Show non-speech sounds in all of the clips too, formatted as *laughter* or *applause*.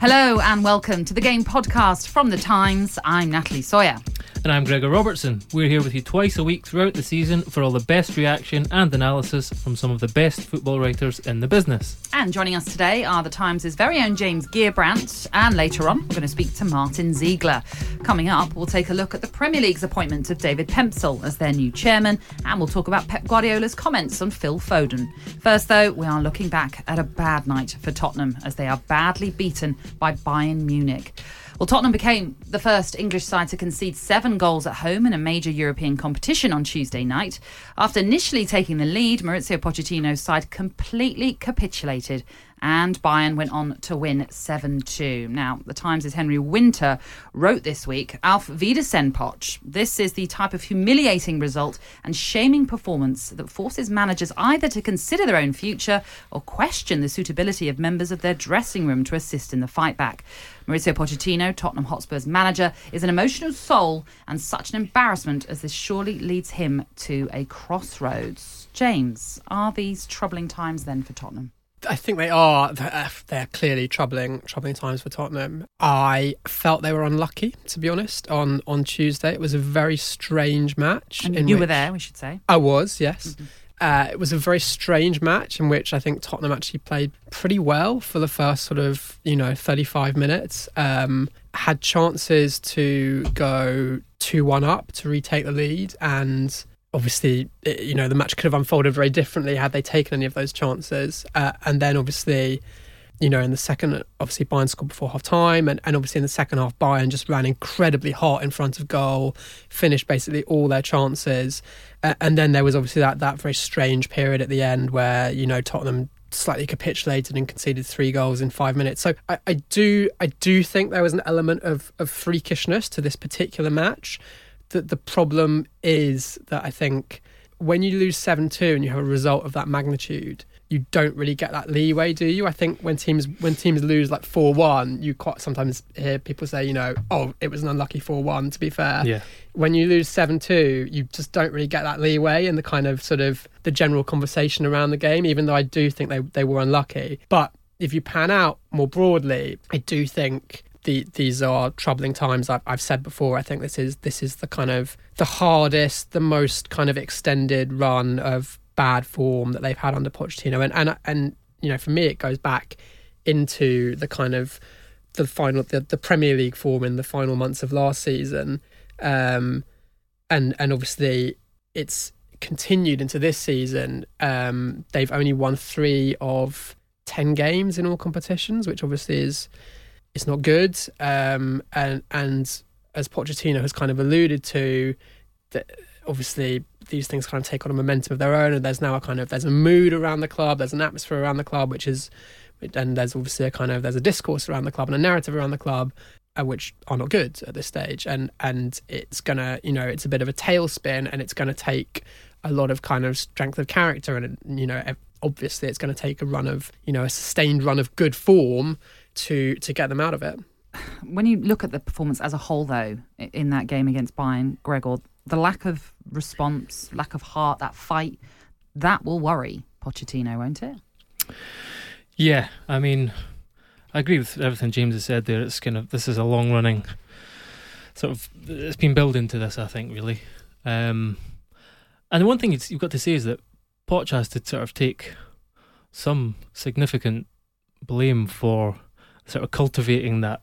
Hello and welcome to the Game Podcast from The Times. I'm Natalie Sawyer. And I'm Gregor Robertson. We're here with you twice a week throughout the season for all the best reaction and analysis from some of the best football writers in the business. And joining us today are The Times' very own James Gheerbrant, and later on, we're going to speak to Martyn Ziegler. Coming up, we'll take a look at the Premier League's appointment of David Pemsel as their new chairman, and we'll talk about Pep Guardiola's comments on Phil Foden. First, though, we are looking back at a bad night for Tottenham as they are badly beaten by Bayern Munich. Well, Tottenham became the first English side to concede seven goals at home in a major European competition on Tuesday night. After initially taking the lead, Mauricio Pochettino's side completely capitulated and Bayern went on to win 7 2. Now, the Times' Henry Winter wrote this week Alf Wiedersehen Poch. This is the type of humiliating result and shaming performance that forces managers either to consider their own future or question the suitability of members of their dressing room to assist in the fight back. Mauricio Pochettino, Tottenham Hotspur's manager, is an emotional soul and such an embarrassment as this surely leads him to a crossroads. James, are these troubling times then for Tottenham? I think they are. They're clearly troubling, troubling times for Tottenham. I felt they were unlucky, to be honest. On on Tuesday, it was a very strange match. And you were there, we should say. I was, yes. Mm-hmm. Uh, it was a very strange match in which I think Tottenham actually played pretty well for the first sort of you know 35 minutes. Um, had chances to go two one up to retake the lead, and obviously, you know, the match could have unfolded very differently had they taken any of those chances. Uh, and then obviously, you know, in the second, obviously Bayern scored before half time, and, and obviously in the second half, Bayern just ran incredibly hot in front of goal, finished basically all their chances, uh, and then there was obviously that that very strange period at the end where you know Tottenham slightly capitulated and conceded three goals in five minutes. So I, I do I do think there was an element of of freakishness to this particular match the, the problem is that I think when you lose 7 2 and you have a result of that magnitude, you don't really get that leeway, do you? I think when teams when teams lose like four one, you quite sometimes hear people say, you know, oh, it was an unlucky four one. To be fair, yeah. When you lose seven two, you just don't really get that leeway in the kind of sort of the general conversation around the game. Even though I do think they they were unlucky, but if you pan out more broadly, I do think the, these are troubling times. I've, I've said before. I think this is this is the kind of the hardest, the most kind of extended run of bad form that they've had under Pochettino, and and and you know, for me, it goes back into the kind of the final the, the Premier League form in the final months of last season, um, and and obviously it's continued into this season. Um, they've only won three of ten games in all competitions, which obviously is it's not good. Um, and and as Pochettino has kind of alluded to, that obviously these things kind of take on a momentum of their own, and there's now a kind of there's a mood around the club, there's an atmosphere around the club, which is, and there's obviously a kind of there's a discourse around the club and a narrative around the club, uh, which are not good at this stage, and and it's gonna you know it's a bit of a tailspin, and it's gonna take a lot of kind of strength of character, and you know obviously it's going to take a run of you know a sustained run of good form to to get them out of it. When you look at the performance as a whole, though, in that game against Bayern, Gregor, the lack of response, lack of heart, that fight, that will worry Pochettino, won't it? Yeah, I mean, I agree with everything James has said there. It's kind of this is a long running sort of it's been building to this, I think, really. Um, and the one thing you've got to say is that Poch has to sort of take some significant blame for sort of cultivating that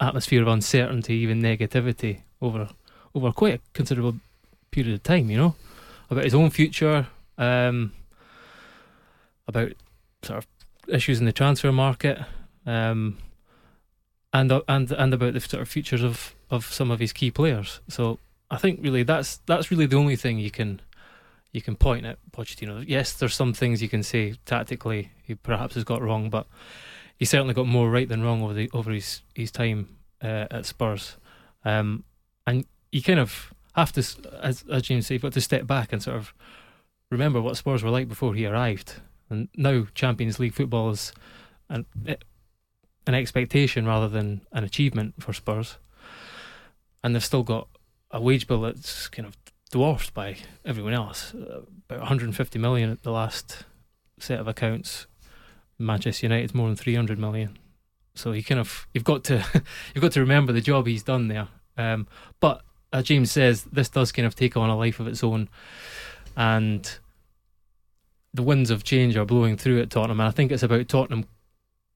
atmosphere of uncertainty, even negativity over over quite a considerable period of time. You know, about his own future, um, about sort of issues in the transfer market, um, and and and about the sort of futures of of some of his key players. So I think really that's that's really the only thing you can you can point at Pochettino. Yes, there's some things you can say tactically he perhaps has got wrong, but he certainly got more right than wrong over the over his his time uh, at Spurs. Um, and you kind of have to, as as James said, you've got to step back and sort of remember what Spurs were like before he arrived. And now Champions League football is an an expectation rather than an achievement for Spurs. And they've still got a wage bill that's kind of dwarfed by everyone else. Uh, about 150 million at the last set of accounts. Manchester United's more than 300 million. So you kind of you've got to *laughs* you've got to remember the job he's done there. Um, but as James says, this does kind of take on a life of its own, and the winds of change are blowing through at Tottenham. And I think it's about Tottenham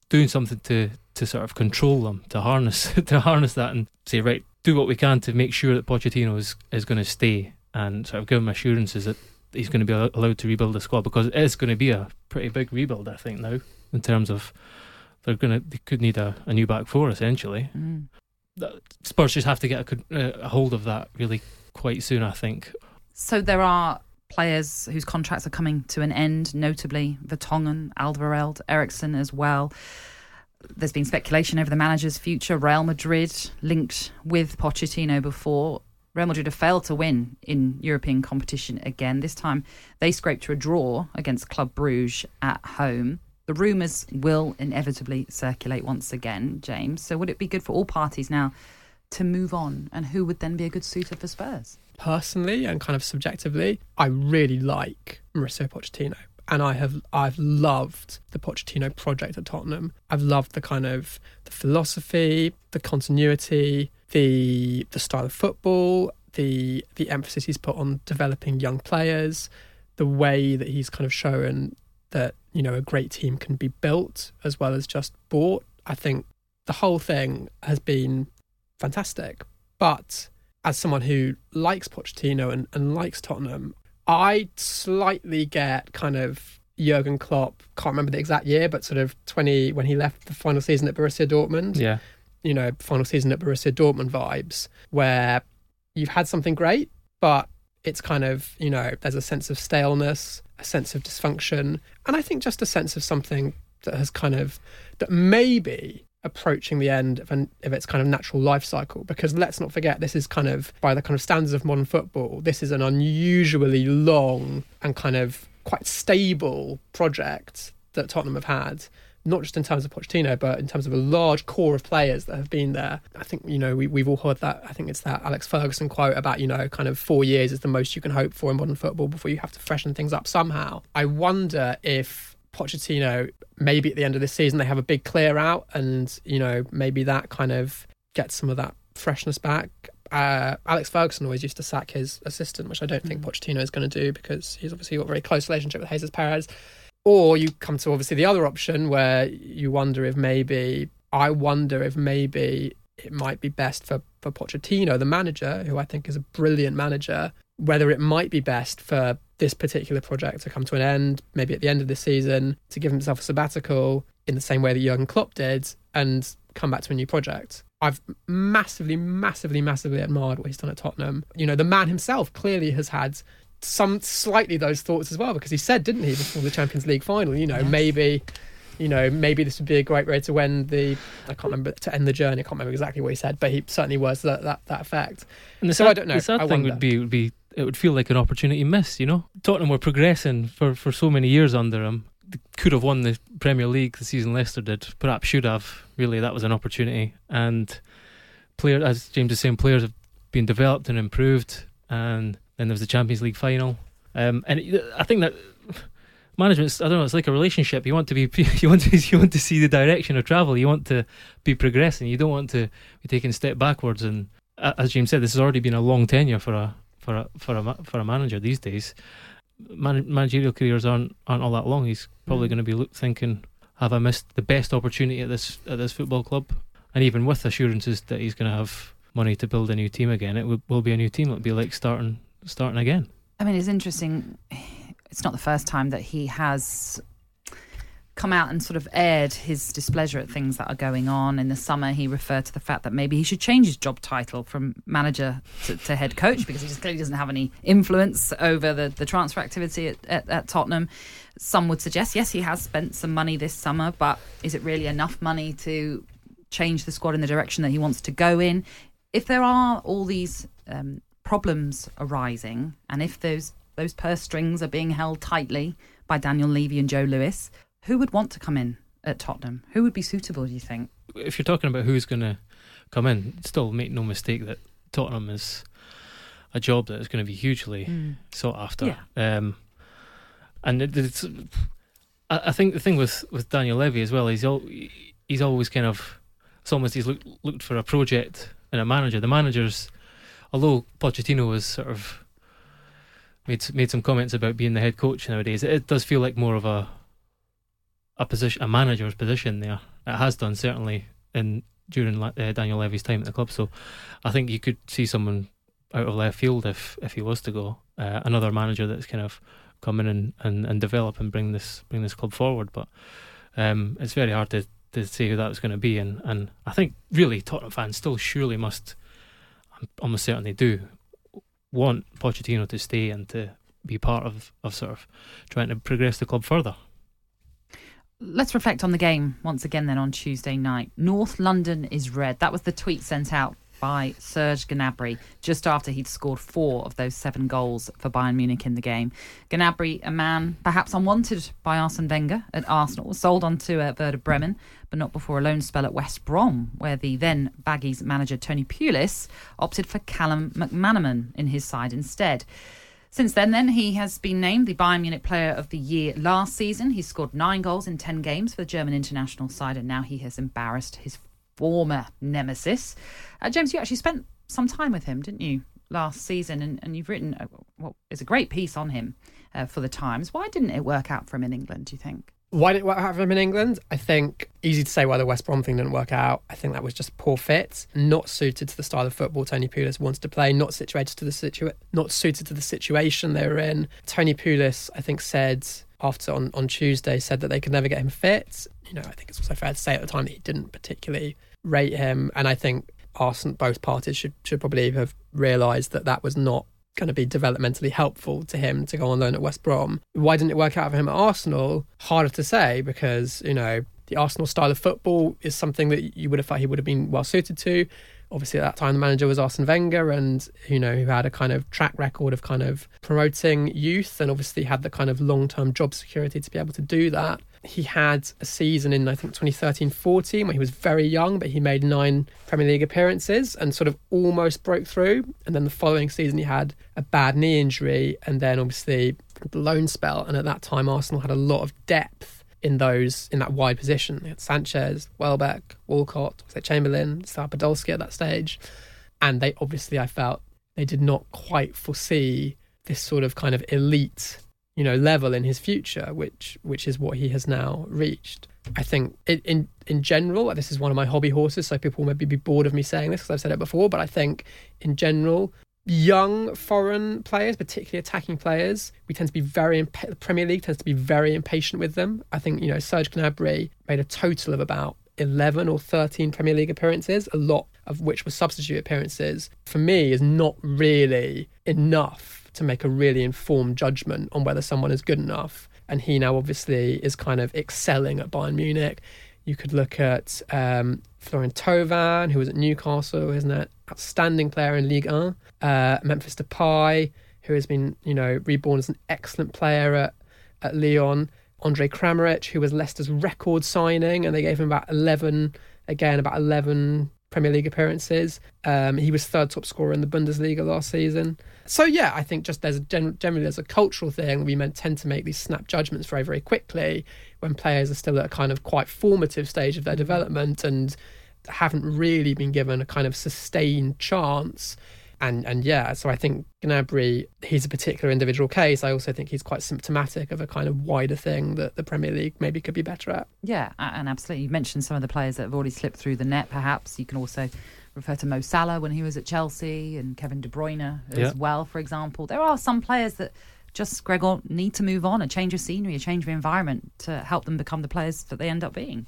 doing something to to sort of control them, to harness *laughs* to harness that, and say right, do what we can to make sure that Pochettino is is going to stay, and sort of give him assurances that he's going to be allowed to rebuild the squad because it is going to be a pretty big rebuild, I think now in terms of they're going to they could need a, a new back four essentially. Mm. Spurs just have to get a, a hold of that really quite soon, I think. So there are players whose contracts are coming to an end, notably Vertonghen, Alderweireld, Eriksen as well. There's been speculation over the manager's future. Real Madrid linked with Pochettino before. Real Madrid have failed to win in European competition again. This time they scraped to a draw against Club Bruges at home. The rumours will inevitably circulate once again, James. So would it be good for all parties now to move on? And who would then be a good suitor for Spurs? Personally and kind of subjectively, I really like Mauricio Pochettino and I have I've loved the Pochettino project at Tottenham. I've loved the kind of the philosophy, the continuity, the the style of football, the the emphasis he's put on developing young players, the way that he's kind of shown that you know a great team can be built as well as just bought. I think the whole thing has been fantastic. But as someone who likes Pochettino and, and likes Tottenham, I slightly get kind of Jurgen Klopp, can't remember the exact year, but sort of 20 when he left the final season at Borussia Dortmund. Yeah. You know, final season at Borussia Dortmund vibes, where you've had something great, but it's kind of, you know, there's a sense of staleness, a sense of dysfunction, and I think just a sense of something that has kind of, that maybe approaching the end of, an, of its kind of natural life cycle. Because let's not forget, this is kind of, by the kind of standards of modern football, this is an unusually long and kind of quite stable project that Tottenham have had. Not just in terms of Pochettino, but in terms of a large core of players that have been there. I think, you know, we, we've all heard that. I think it's that Alex Ferguson quote about, you know, kind of four years is the most you can hope for in modern football before you have to freshen things up somehow. I wonder if Pochettino, maybe at the end of this season they have a big clear out, and you know maybe that kind of gets some of that freshness back. Uh, Alex Ferguson always used to sack his assistant, which I don't think mm. Pochettino is going to do because he's obviously got a very close relationship with Jesus Perez. Or you come to obviously the other option where you wonder if maybe I wonder if maybe it might be best for for Pochettino, the manager, who I think is a brilliant manager, whether it might be best for this particular project to come to an end, maybe at the end of the season, to give himself a sabbatical in the same way that Jurgen Klopp did and come back to a new project. I've massively, massively, massively admired what he's done at Tottenham. You know, the man himself clearly has had some slightly those thoughts as well because he said, didn't he, before the Champions League final, you know, yes. maybe you know, maybe this would be a great way to end the. I can't remember to end the journey. I can't remember exactly what he said, but he certainly was that that, that effect. And the so sad, I don't know. The sad thing would be would be it would feel like an opportunity missed. You know, Tottenham were progressing for, for so many years under him. They could have won the Premier League the season Leicester did. Perhaps should have. Really, that was an opportunity. And players, as James is saying, players have been developed and improved. And then there was the Champions League final. Um, and I think that management, I don't know, it's like a relationship. You want to be, *laughs* you want to, you want to see the direction of travel. You want to be progressing. You don't want to be taking a step backwards. And as James said, this has already been a long tenure for a for a for a for a manager these days. Man, managerial careers aren't aren't all that long. He's probably mm. going to be look, thinking, "Have I missed the best opportunity at this at this football club?" And even with assurances that he's going to have money to build a new team again, it will, will be a new team. It'll be like starting starting again. I mean, it's interesting. It's not the first time that he has come out and sort of aired his displeasure at things that are going on. In the summer, he referred to the fact that maybe he should change his job title from manager to, to head coach because he just clearly doesn't have any influence over the, the transfer activity at, at, at Tottenham. Some would suggest, yes, he has spent some money this summer, but is it really enough money to change the squad in the direction that he wants to go in? If there are all these um, problems arising, and if those those purse strings are being held tightly by Daniel Levy and Joe Lewis, who would want to come in at Tottenham? Who would be suitable, do you think? If you're talking about who's going to come in, still make no mistake that Tottenham is a job that is going to be hugely mm. sought after. Yeah. Um, and it's, I think the thing with, with Daniel Levy as well, he's all, he's always kind of it's almost he's looked looked for a project and a manager. The managers, although Pochettino has sort of made made some comments about being the head coach nowadays, it, it does feel like more of a a position, a manager's position there. It has done certainly in during uh, Daniel Levy's time at the club. So I think you could see someone out of left field if if he was to go, uh, another manager that's kind of come in and, and, and develop and bring this bring this club forward. But um, it's very hard to, to say who that was going to be. And, and I think really Tottenham fans still surely must, almost certainly do, want Pochettino to stay and to be part of, of sort of trying to progress the club further. Let's reflect on the game once again then on Tuesday night. North London is red. That was the tweet sent out by Serge Gnabry just after he'd scored four of those seven goals for Bayern Munich in the game. Gnabry, a man perhaps unwanted by Arsene Wenger at Arsenal, was sold on to uh, Werder Bremen, but not before a loan spell at West Brom, where the then Baggies manager Tony Pulis opted for Callum McManaman in his side instead. Since then, then he has been named the Bayern Munich Player of the Year last season. He scored nine goals in ten games for the German international side, and now he has embarrassed his former nemesis. Uh, James, you actually spent some time with him, didn't you, last season? And, and you've written uh, what is a great piece on him uh, for the Times. Why didn't it work out for him in England, do you think? Why didn't it work out for him in England? I think easy to say why the West Brom thing didn't work out. I think that was just poor fit, not suited to the style of football Tony Pulis wanted to play, not situated to the situa- not suited to the situation they were in. Tony Pulis, I think, said after on, on Tuesday said that they could never get him fit. You know, I think it's also fair to say at the time that he didn't particularly rate him, and I think Arsenal, both parties should should probably have realised that that was not going to be developmentally helpful to him to go on loan at West Brom. Why didn't it work out for him at Arsenal? Harder to say because you know the Arsenal style of football is something that you would have thought he would have been well suited to obviously at that time the manager was Arsene Wenger and you know who had a kind of track record of kind of promoting youth and obviously had the kind of long-term job security to be able to do that he had a season in I think 2013-14 where he was very young but he made 9 Premier League appearances and sort of almost broke through. And then the following season he had a bad knee injury and then obviously the loan spell. And at that time Arsenal had a lot of depth in those in that wide position. They had Sanchez, Welbeck, Walcott, Chamberlain, Star Podolski at that stage, and they obviously I felt they did not quite foresee this sort of kind of elite, you know, level in his future, which which is what he has now reached. I think in in, in general, this is one of my hobby horses, so people may maybe be bored of me saying this because I've said it before, but I think in general, young foreign players, particularly attacking players, we tend to be very imp- the Premier League tends to be very impatient with them. I think you know Serge Gnabry made a total of about 11 or 13 Premier League appearances, a lot of which were substitute appearances. For me, is not really enough to make a really informed judgment on whether someone is good enough. And he now obviously is kind of excelling at Bayern Munich. You could look at um, Florian Thauvin, who was at Newcastle, isn't it? Outstanding player in Ligue 1. Uh, Memphis Depay, who has been, you know, reborn as an excellent player at, at Lyon. Andre Kramaric, who was Leicester's record signing, and they gave him about 11, again, about 11 Premier League appearances. Um, he was third top scorer in the Bundesliga last season. So yeah, I think just there's a gen- generally there's a cultural thing. We men tend to make these snap judgments very very quickly when players are still at a kind of quite formative stage of their development and haven't really been given a kind of sustained chance. And and yeah, so I think Gnabry, he's a particular individual case. I also think he's quite symptomatic of a kind of wider thing that the Premier League maybe could be better at. Yeah, and absolutely. You mentioned some of the players that have already slipped through the net. Perhaps you can also refer to Mo Salah when he was at Chelsea and Kevin De Bruyne as yeah. well, for example. There are some players that just, Gregor, need to move on, a change of scenery, a change of environment to help them become the players that they end up being.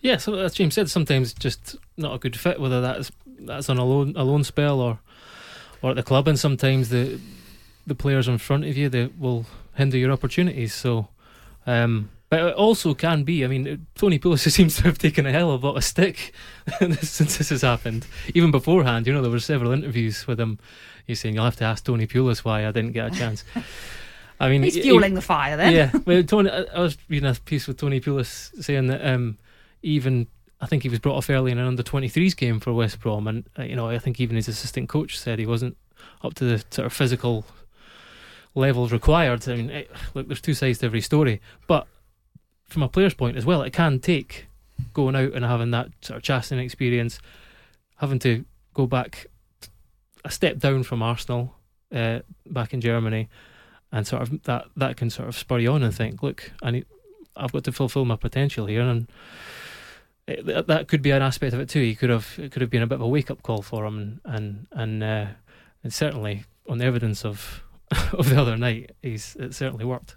Yeah, so as James said, sometimes just not a good fit, whether that's that's on a loan a loan spell or or at the club, and sometimes the the players in front of you that will hinder your opportunities. So um, but it also can be. I mean, Tony Pulis *laughs* seems to have taken a hell of a lot of stick *laughs* since this has happened. Even beforehand, you know, there were several interviews with him. He's saying, "You'll have to ask Tony Pulis why I didn't get a chance." *laughs* I mean, he's fueling he, the fire. Then, yeah. Well, Tony, I was reading a piece with Tony Pulis saying that um, even I think he was brought off early in an under 23s game for West Brom, and uh, you know, I think even his assistant coach said he wasn't up to the sort of physical level required. I mean, it, look, there's two sides to every story, but from a player's point as well, it can take going out and having that sort of chastening experience, having to go back a step down from Arsenal uh, back in Germany, and sort of that that can sort of spur you on and think, look, I need, I've got to fulfil my potential here, and that could be an aspect of it too. He could have it could have been a bit of a wake up call for him, and and uh, and certainly on the evidence of *laughs* of the other night, he's it certainly worked.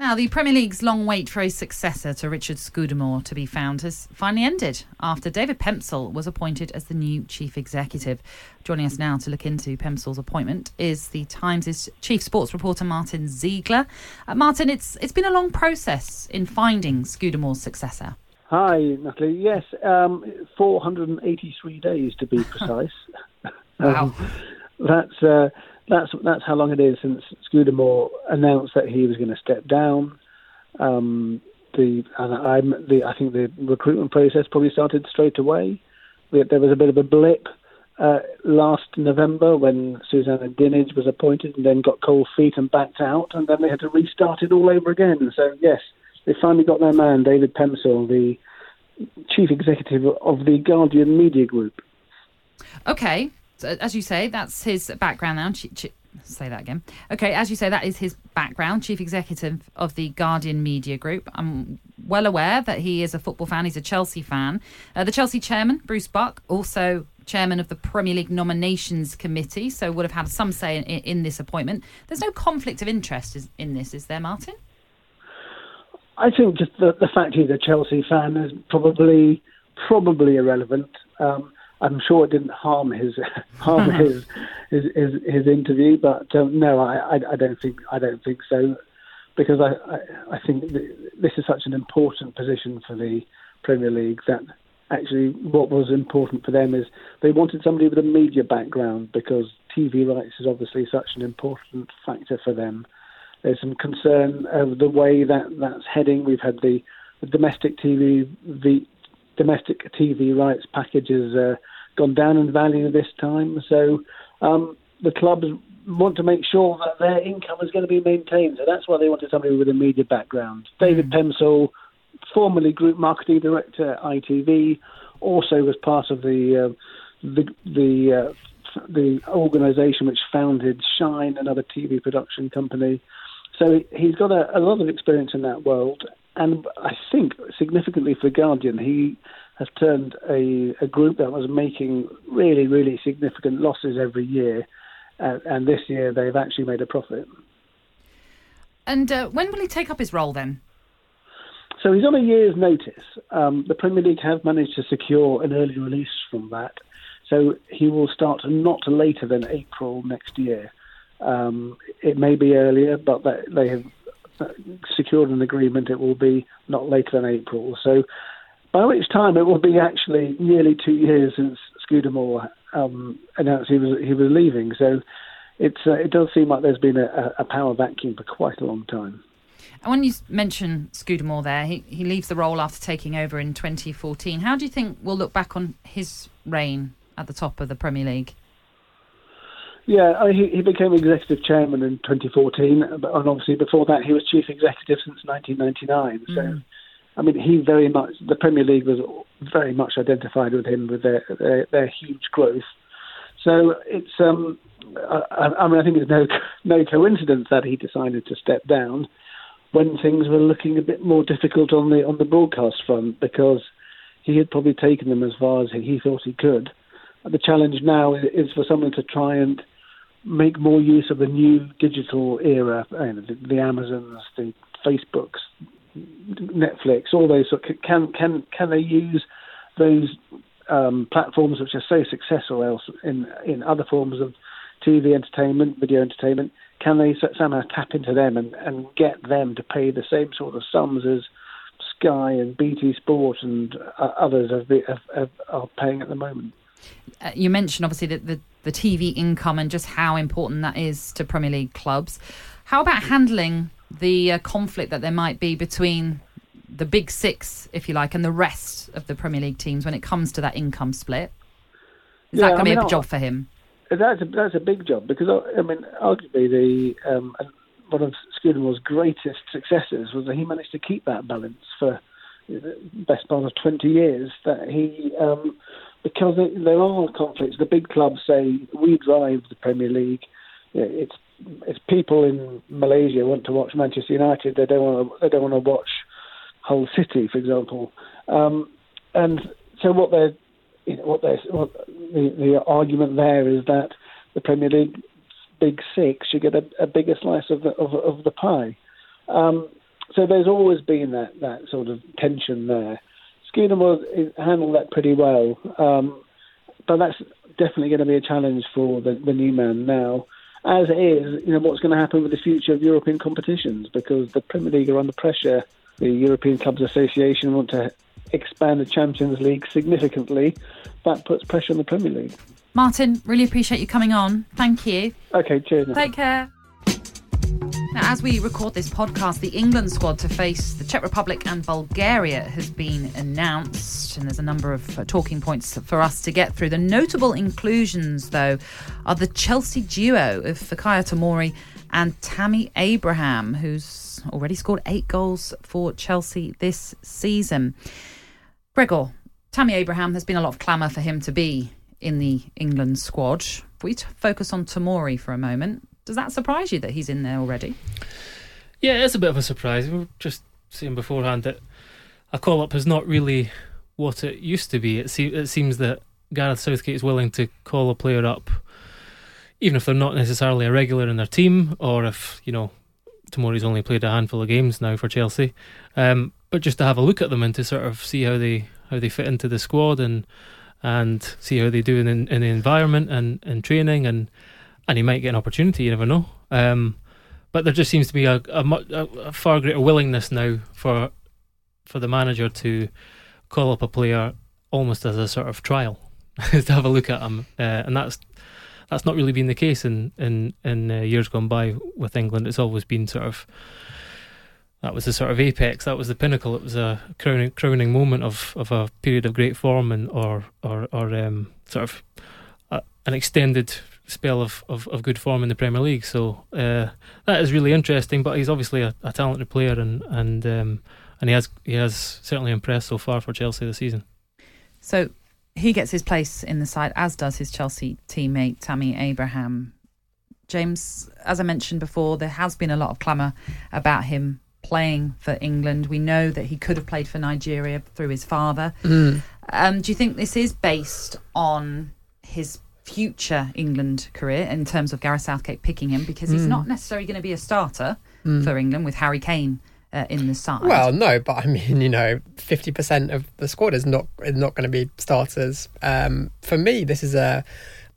Now, the Premier League's long wait for a successor to Richard Scudamore to be found has finally ended after David Pemsel was appointed as the new chief executive. Joining us now to look into Pemsel's appointment is the Times' chief sports reporter Martyn Ziegler. Uh, Martyn, it's it's been a long process in finding Scudamore's successor. Hi, Natalie. Yes, um, 483 days to be *laughs* precise. wow. um, that's. Uh, that's that's how long it is since Scudamore announced that he was going to step down. Um, the and I'm the I think the recruitment process probably started straight away. There was a bit of a blip uh, last November when Susanna Dinnage was appointed and then got cold feet and backed out, and then they had to restart it all over again. So yes, they finally got their man, David Pemsel, the chief executive of the Guardian Media Group. Okay, as you say, that's his background now. Ch- ch- say that again. Okay, as you say, that is his background. Chief executive of the Guardian Media Group. I'm well aware that he is a football fan. He's a Chelsea fan. Uh, the Chelsea chairman, Bruce Buck, also chairman of the Premier League nominations committee, so would have had some say in, in this appointment. There's no conflict of interest in this, is there, Martyn? I think just the, the fact he's a Chelsea fan is probably probably irrelevant. Um, I'm sure it didn't harm his *laughs* harm his, his, his his interview, but um, no, I, I, I don't think I don't think so, because I I, I think this is such an important position for the Premier League that actually what was important for them is they wanted somebody with a media background because TV rights is obviously such an important factor for them. There's some concern over the way that that's heading. We've had the, the domestic TV the domestic TV rights packages. Uh, gone down in value this time. So um, the clubs want to make sure that their income is going to be maintained. So that's why they wanted somebody with a media background. David mm. Pemsel, formerly Group Marketing Director at ITV, also was part of the uh, the the, uh, the organisation which founded Shine, another TV production company. So he's got a, a lot of experience in that world, and I think significantly for Guardian, he has turned a, a group that was making really, really significant losses every year, uh, and this year they've actually made a profit. And uh, when will he take up his role then? So he's on a year's notice. Um, the Premier League have managed to secure an early release from that. So he will start not later than April next year. Um, it may be earlier, but they have secured an agreement. It will be not later than April. So by which time it will be actually nearly two years since Scudamore um, announced he was he was leaving. So it's uh, it does seem like there's been a, a, power vacuum for quite a long time. And when you mention Scudamore there, he, he leaves the role after taking over in 2014. How do you think we'll look back on his reign at the top of the Premier League? Yeah, I, he, he became executive chairman in 2014, and obviously before that he was chief executive since 1999. So mm. I mean, he very much the Premier League was very much identified with him with their their, their huge growth. So it's um, I, I mean, I think it's no no coincidence that he decided to step down when things were looking a bit more difficult on the on the broadcast front because he had probably taken them as far as he thought he could. The challenge now is for someone to try and make more use of the new digital era, you know, the, the Amazons, the Facebooks, Netflix, all those. Can can can they use those um, platforms which are so successful else in in other forms of TV entertainment, video entertainment? Can they somehow tap into them and, and get them to pay the same sort of sums as Sky and BT Sport and uh, others have, have, have, are paying at the moment? Uh, you mentioned obviously the, the, the TV income and just how important that is to Premier League clubs. How about handling the uh, conflict that there might be between the big six, if you like, and the rest of the Premier League teams when it comes to that income split? Is yeah, that going to be a job for him? That's a, that's a big job because I mean, arguably the um, one of Scudamores' greatest successes was that he managed to keep that balance for the best part of twenty years. That he um, because there are conflicts. The big clubs say we drive the Premier League. It's it's people in Malaysia want to watch Manchester United. They don't want to. They don't want to watch Hull City, for example. Um, and so what they're you know, what they what the, the argument there is that the Premier League big six should get a, a bigger slice of the of, of the pie. Um, so there's always been that that sort of tension there. Scudamore handled that pretty well, um, but that's definitely going to be a challenge for the, the new man now. As it is, you know, what's going to happen with the future of European competitions because the Premier League are under pressure. The European Clubs Association want to expand the Champions League significantly. That puts pressure on the Premier League. Martyn, really appreciate you coming on. Thank you. Okay, cheers. Take care. Now, as we record this podcast, the England squad to face the Czech Republic and Bulgaria has been announced, and there's a number of uh, talking points for us to get through. The notable inclusions, though, are the Chelsea duo of Fikayo Tomori and Tammy Abraham, who's already scored eight goals for Chelsea this season. Gregor, Tammy Abraham, there's been a lot of clamour for him to be in the England squad. If we focus on Tomori for a moment, does that surprise you that he's in there already? Yeah, it's a bit of a surprise. We were just saying beforehand that a call up is not really what it used to be. It, se- it seems that Gareth Southgate is willing to call a player up, even if they're not necessarily a regular in their team, or if you know Tomori's only played a handful of games now for Chelsea, um, but just to have a look at them and to sort of see how they how they fit into the squad and and see how they do in, in the environment and, and training and and he might get an opportunity. You never know. Um, but there just seems to be a, a, a, far greater willingness now for for the manager to call up a player almost as a sort of trial *laughs* to have a look at him, uh, and that's that's not really been the case in in in uh, years gone by with England. It's always been sort of that was the sort of apex. That was the pinnacle. It was a crowning crowning moment of, of a period of great form and or or or um, sort of a, an extended spell of, of, of, good form in the Premier League. So uh, that is really interesting. But he's obviously a, a talented player, and and um, and he has he has certainly impressed so far for Chelsea this season. So he gets his place in the side, as does his Chelsea teammate Tammy Abraham. James, as I mentioned before, there has been a lot of clamour about him playing for England. We know that he could have played for Nigeria through his father. Mm. Um, do you think this is based on his future England career in terms of Gareth Southgate picking him because he's mm. not necessarily going to be a starter mm. for England with Harry Kane uh, in the side. Well, no, but I *laughs* mean, you know, fifty percent of the squad is not is not going to be starters. Um, for me, this is a.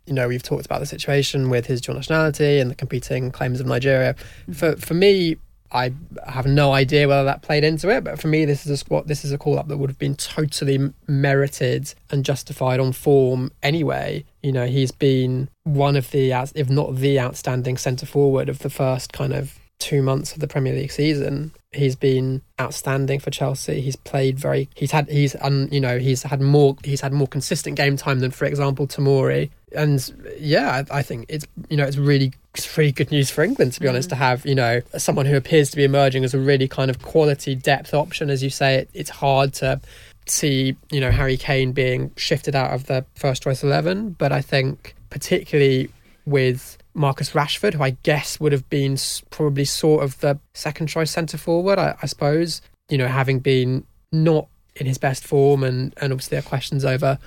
You know, we've talked about the situation with his dual nationality and the competing claims of Nigeria. Mm. For for me, I have no idea whether that played into it, but for me, this is a squad. This is a call up that would have been totally merited and justified on form anyway. You know, he's been one of the, if not the outstanding centre forward of the first kind of two months of the Premier League season. He's been outstanding for Chelsea. He's played very. He's had. He's um. You know. He's had more. He's had more consistent game time than, for example, Tomori. And yeah, I, I think it's. You know, it's really. It's really good news for England, to be mm honest, to have you know someone who appears to be emerging as a really kind of quality depth option. As you say, it, it's hard to see you know Harry Kane being shifted out of the first choice eleven, but I think particularly with Marcus Rashford, who I guess would have been probably sort of the second choice centre forward, I, I, suppose. You know, having been not in his best form, and and obviously there are questions over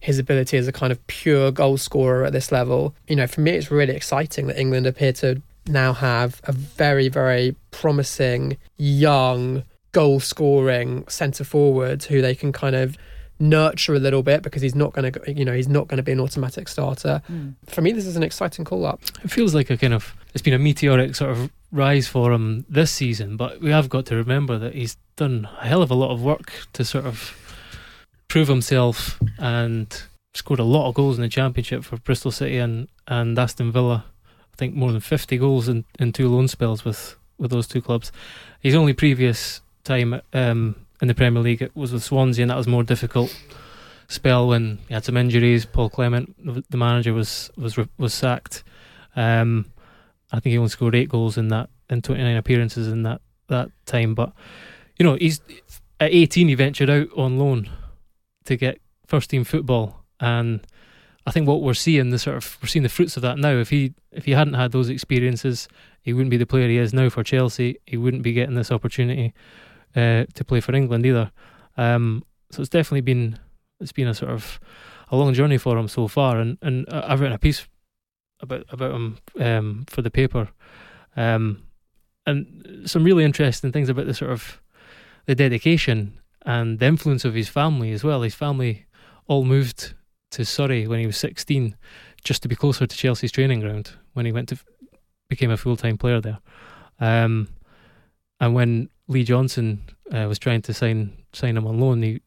his ability as a kind of pure goal scorer at this level. You know, for me, it's really exciting that England appear to now have a very, very promising young goal scoring centre forward who they can kind of nurture a little bit because he's not going to you know he's not going to be an automatic starter. Mm. for me this is an exciting call up it feels like a kind of it's been a meteoric sort of rise for him this season but we have got to remember that he's done a hell of a lot of work to sort of prove himself and scored a lot of goals in the championship for Bristol City and and Aston Villa. I think more than 50 goals in, in two loan spells with with those two clubs. His only previous time um, in the Premier League. It was with Swansea, and that was more difficult spell when he had some injuries. Paul Clement, the manager, was was was sacked. Um, I think he only scored eight goals in that in 29 appearances in that that time. But you know, he's at 18. He ventured out on loan to get first team football, and I think what we're seeing the sort of we're seeing the fruits of that now. If he if he hadn't had those experiences, he wouldn't be the player he is now for Chelsea. He wouldn't be getting this opportunity uh, to play for England either. Um, so it's definitely been it's been a sort of a long journey for him so far, and and I've written a piece about about him um, for the paper, um, and some really interesting things about the sort of the dedication and the influence of his family as well. His family all moved to Surrey when he was 16, just to be closer to Chelsea's training ground when he went to became a full time player there. Um, and when Lee Johnson uh, was trying to sign sign him on loan, he,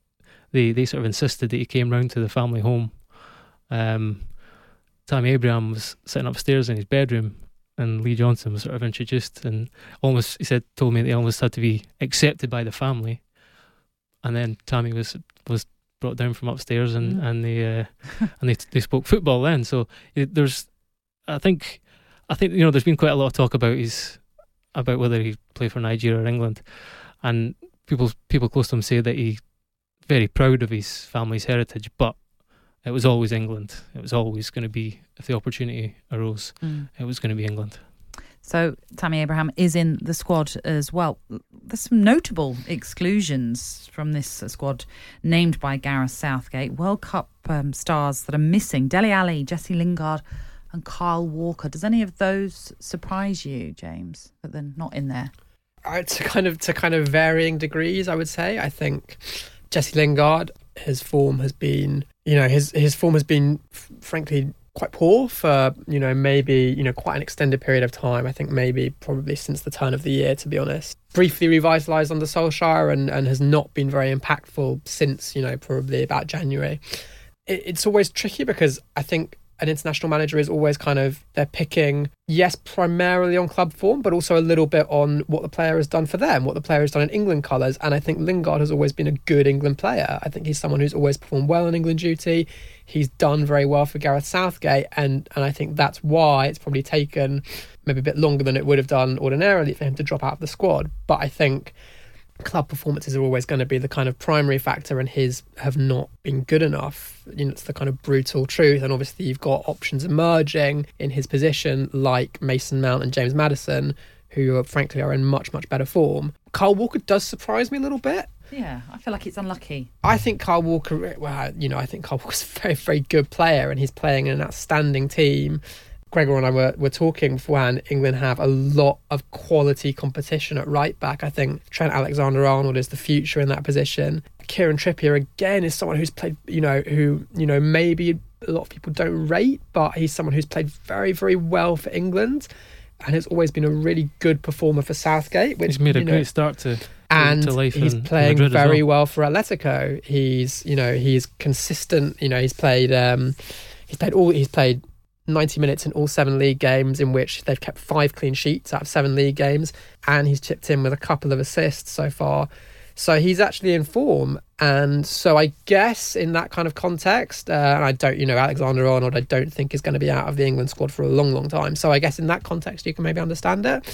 they they sort of insisted that he came round to the family home. Um, Tammy Abraham was sitting upstairs in his bedroom, and Lee Johnson was sort of introduced, and almost he said told me that he almost had to be accepted by the family, and then Tammy was was brought down from upstairs, and mm. and they uh, *laughs* and they they spoke football then. So it, there's, I think, I think you know, there's been quite a lot of talk about his about whether he play for Nigeria or England, and people people close to him say that he's very proud of his family's heritage, but it was always England. It was always going to be if the opportunity arose, mm. it was going to be England. So Tammy Abraham is in the squad as well. There's some notable exclusions from this squad named by Gareth Southgate. World Cup um, stars that are missing: Dele Alli, Jesse Lingard, and Kyle Walker. Does any of those surprise you, James, that they're not in there? Uh, to kind of to kind of varying degrees, I would say. I think Jesse Lingard, his form has been, you know, his his form has been, frankly, quite poor for you know maybe you know quite an extended period of time. I think maybe probably since the turn of the year, to be honest. Briefly revitalised under Solskjaer and and has not been very impactful since you know probably about January. It, it's always tricky because I think an international manager is always kind of they're picking yes primarily on club form but also a little bit on what the player has done for them what the player has done in england colours. And i think lingard has always been a good england player. I think he's someone who's always performed well in england duty. He's done very well for gareth southgate. And and i think that's why it's probably taken maybe a bit longer than it would have done ordinarily for him to drop out of the squad. But i think club performances are always going to be the kind of primary factor, and his have not been good enough. You know, it's the kind of brutal truth. And obviously, you've got options emerging in his position, like Mason Mount and James Maddison who are, frankly are in much much better form. Kyle Walker does surprise me a little bit. Yeah, I feel like it's unlucky. I think Kyle Walker, well, you know, I think Kyle Walker's *laughs* a very, very good player and he's playing in an outstanding team. Gregor and I were, were talking beforehand, England have a lot of quality competition at right back. I think Trent Alexander Arnold is the future in that position. Kieran Trippier again is someone who's played, you know, who, you know, maybe a lot of people don't rate, but he's someone who's played very, very well for England and has always been a really good performer for Southgate. Which, he's made a know, great start to, and to life he's playing in very well. well. for Atletico. He's you know he's consistent. You know he's played um, he's played all he's played 90 minutes in all seven league games, in which they've kept five clean sheets out of seven league games, and he's chipped in with a couple of assists so far. So he's actually in form. And so I guess in that kind of context, uh, and I don't, you know, Alexander Arnold, I don't think is going to be out of the England squad for a long, long time. So I guess in that context, you can maybe understand it.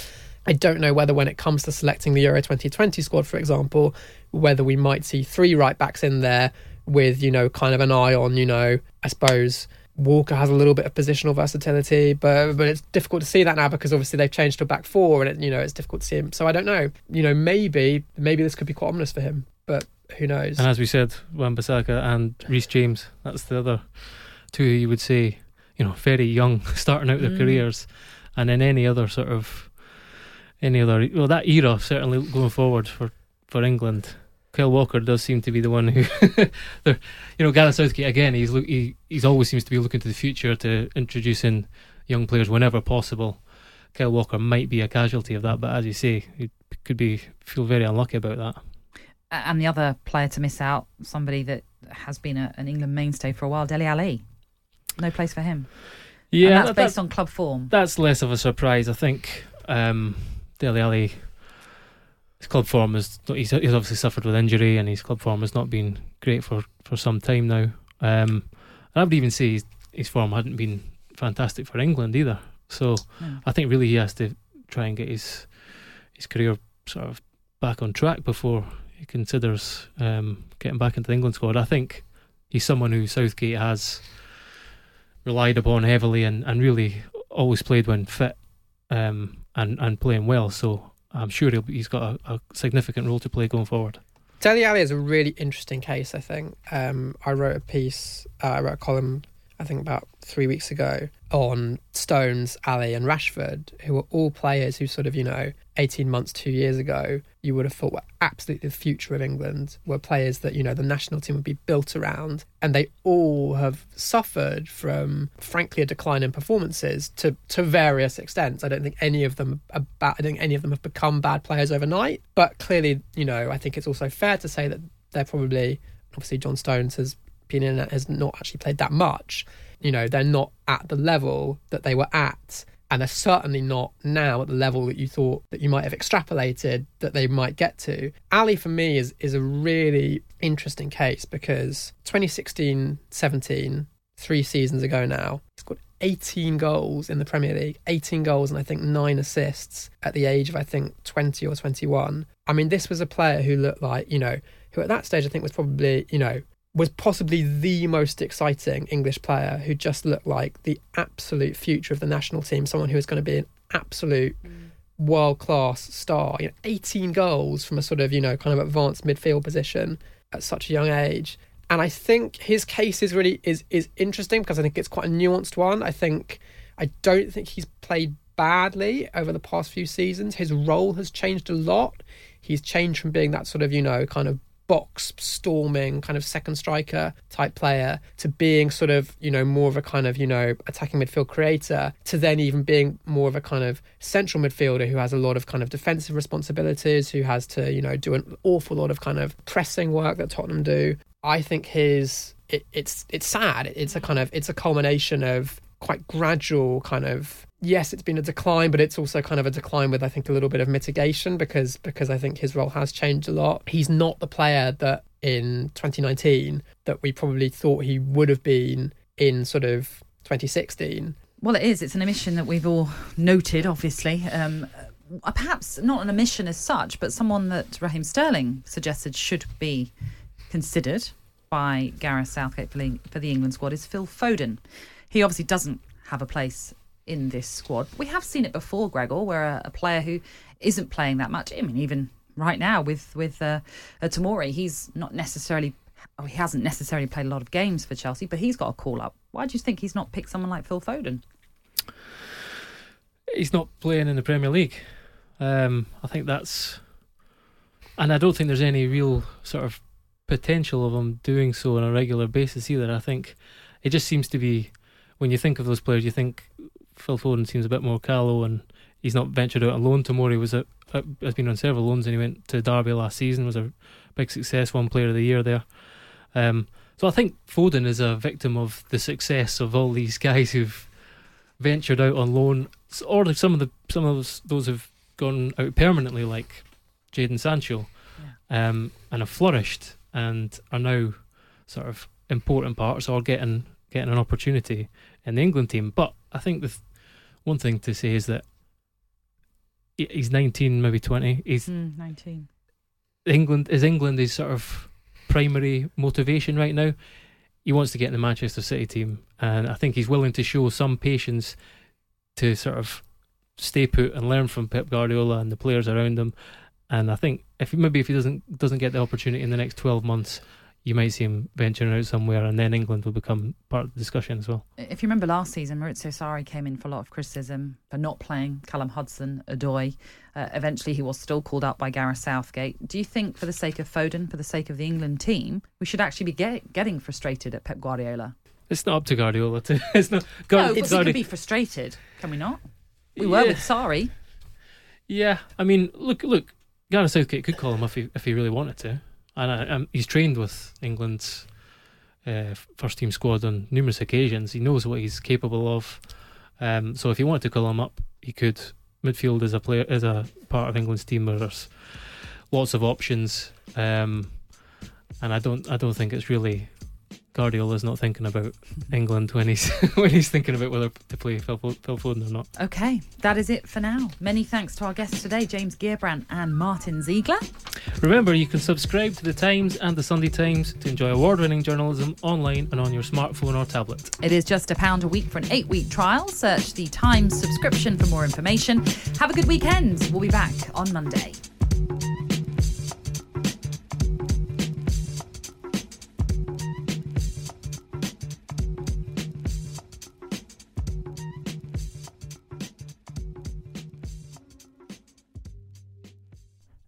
I don't know whether when it comes to selecting the Euro 2020 squad, for example, whether we might see three right backs in there with, you know, kind of an eye on, you know, I suppose Walker has a little bit of positional versatility, but but it's difficult to see that now because obviously they've changed to a back four, and it, you know it's difficult to see him. So I don't know. You know, maybe maybe this could be quite ominous for him, but who knows? And as we said, Wan-Bissaka and Reece James, that's the other two you would say, you know, very young, *laughs* starting out their Mm. careers. And in any other sort of, any other, well, that era, certainly going forward for, for England, Kyle Walker does seem to be the one who, *laughs* you know, Gareth Southgate, again, he's look, he, he's always seems to be looking to the future to introducing young players whenever possible. Kyle Walker might be a casualty of that, but as you say, he could be feel very unlucky about that. And the other player to miss out, somebody that has been a, an England mainstay for a while, Dele Alli. No place for him. Yeah, and that's that- based on club form. that's less of a surprise. I think um, Dele Alli, his club form is he's, he's obviously suffered with injury, and his club form has not been great for, for some time now. Um, and I would even say his, his form hadn't been fantastic for England either. So No. I think really he has to try and get his his career sort of back on track before he considers um, getting back into the England squad. I think he's someone who Southgate has relied upon heavily and, and really always played when fit um, and and playing well. So I'm sure he'll, he's got a, a significant role to play going forward. Dele Alli is a really interesting case, I think. Um, I wrote a piece, uh, I wrote a column, I think about three weeks ago, on Stones, Alli, and Rashford, who were all players who sort of, you know, 18 months, two years ago, you would have thought were absolutely the future of England, were players that, you know, the national team would be built around. And they all have suffered from, frankly, a decline in performances to, to various extents. I don't think any of them are bad, I think any of them have become bad players overnight. But clearly, you know, I think it's also fair to say that they're probably, obviously, John Stones has in has not actually played that much. You know, they're not at the level that they were at and they're certainly not now at the level that you thought that you might have extrapolated that they might get to. Alli for me is is a really interesting case because 2016 17 three seasons ago now he's got 18 goals in the Premier League 18 goals and I think 9 assists at the age of I think 20 or 21 I mean this was a player who looked like you know who at that stage I think was probably you know was possibly the most exciting English player who just looked like the absolute future of the national team, someone who was going to be an absolute mm. world class star. You know, 18 goals from a sort of, you know, kind of advanced midfield position at such a young age. And I think his case is really is is interesting because I think it's quite a nuanced one. I think I don't think he's played badly over the past few seasons. His role has changed a lot. He's changed from being that sort of, you know, kind of box storming kind of second striker type player to being sort of you know more of a kind of you know attacking midfield creator to then even being more of a kind of central midfielder who has a lot of kind of defensive responsibilities who has to you know do an awful lot of kind of pressing work that Tottenham do. I think his it, it's it's sad. It's a kind of it's a culmination of quite gradual kind of yes it's been a decline but it's also kind of a decline with i think a little bit of mitigation because because i think his role has changed a lot he's not the player that in 2019 that we probably thought he would have been in sort of 2016 Well, it is. It's an omission that we've all noted, obviously. Um, uh, perhaps not an omission as such, but someone that Raheem Sterling suggested should be considered by Gareth Southgate for the, for the England squad is Phil Foden. He obviously doesn't have a place in this squad. We have seen it before, Gregor, where a, a player who isn't playing that much, I mean, even right now with, with uh, uh, Tomori, he's not necessarily. Oh, he hasn't necessarily played a lot of games for Chelsea, but he's got a call up. Why do you think he's not picked someone like Phil Foden? He's not playing in the Premier League. Um, I think that's, and I don't think there's any real sort of potential of him doing so on a regular basis either. I think it just seems to be when you think of those players, you think Phil Foden seems a bit more callow, and he's not ventured out alone. Tomori was a, a has been on several loans, and he went to Derby last season. Was a big success, one Player of the Year there. Um, so I think Foden is a victim of the success of all these guys who've ventured out on loan, or some of the some of those, those have gone out permanently, like Jadon Sancho, um, and have flourished and are now sort of important parts or getting getting an opportunity in the England team. But I think the th- one thing to say is that he's 19, maybe 20. He's Mm, 19. England is England his sort of primary motivation right now. He wants to get in the Manchester City team, and I think he's willing to show some patience to sort of stay put and learn from Pep Guardiola and the players around him, and I think if maybe if he doesn't doesn't get the opportunity in the next twelve months, you might see him venturing out somewhere, and then England will become part of the discussion as well. If you remember last season, Maurizio Sarri came in for a lot of criticism for not playing Callum Hudson Odoi. Uh, eventually, he was still called out by Gareth Southgate. Do you think, for the sake of Foden, for the sake of the England team, we should actually be get, getting frustrated at Pep Guardiola? It's not up to Guardiola to. *laughs* It's not. Guard, no, but we can be frustrated, can we not? We were Yeah. with Sarri. Yeah, I mean, look, look. Gareth Southgate could call him if he if he really wanted to, and um, he's trained with England's uh, first team squad on numerous occasions. He knows what he's capable of. Um, so if he wanted to call him up, he could. Midfield is a player is a part of England's team where there's lots of options, um, and I don't I don't think it's really Guardiola's not thinking about England when he's *laughs* when he's thinking about whether to play Phil, Phil Foden or not. Okay, that is it for now. Many thanks to our guests today, James Gheerbrant and Martyn Ziegler. Remember, you can subscribe to The Times and The Sunday Times to enjoy award winning journalism online and on your smartphone or tablet. It is just a pound a week for an eight week trial. Search the Times subscription for more information. Have a good weekend. We'll be back on Monday.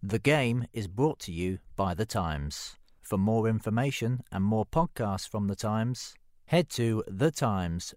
The game is brought to you by The Times. For more information and more podcasts from The Times, head to thetimes.co.uk.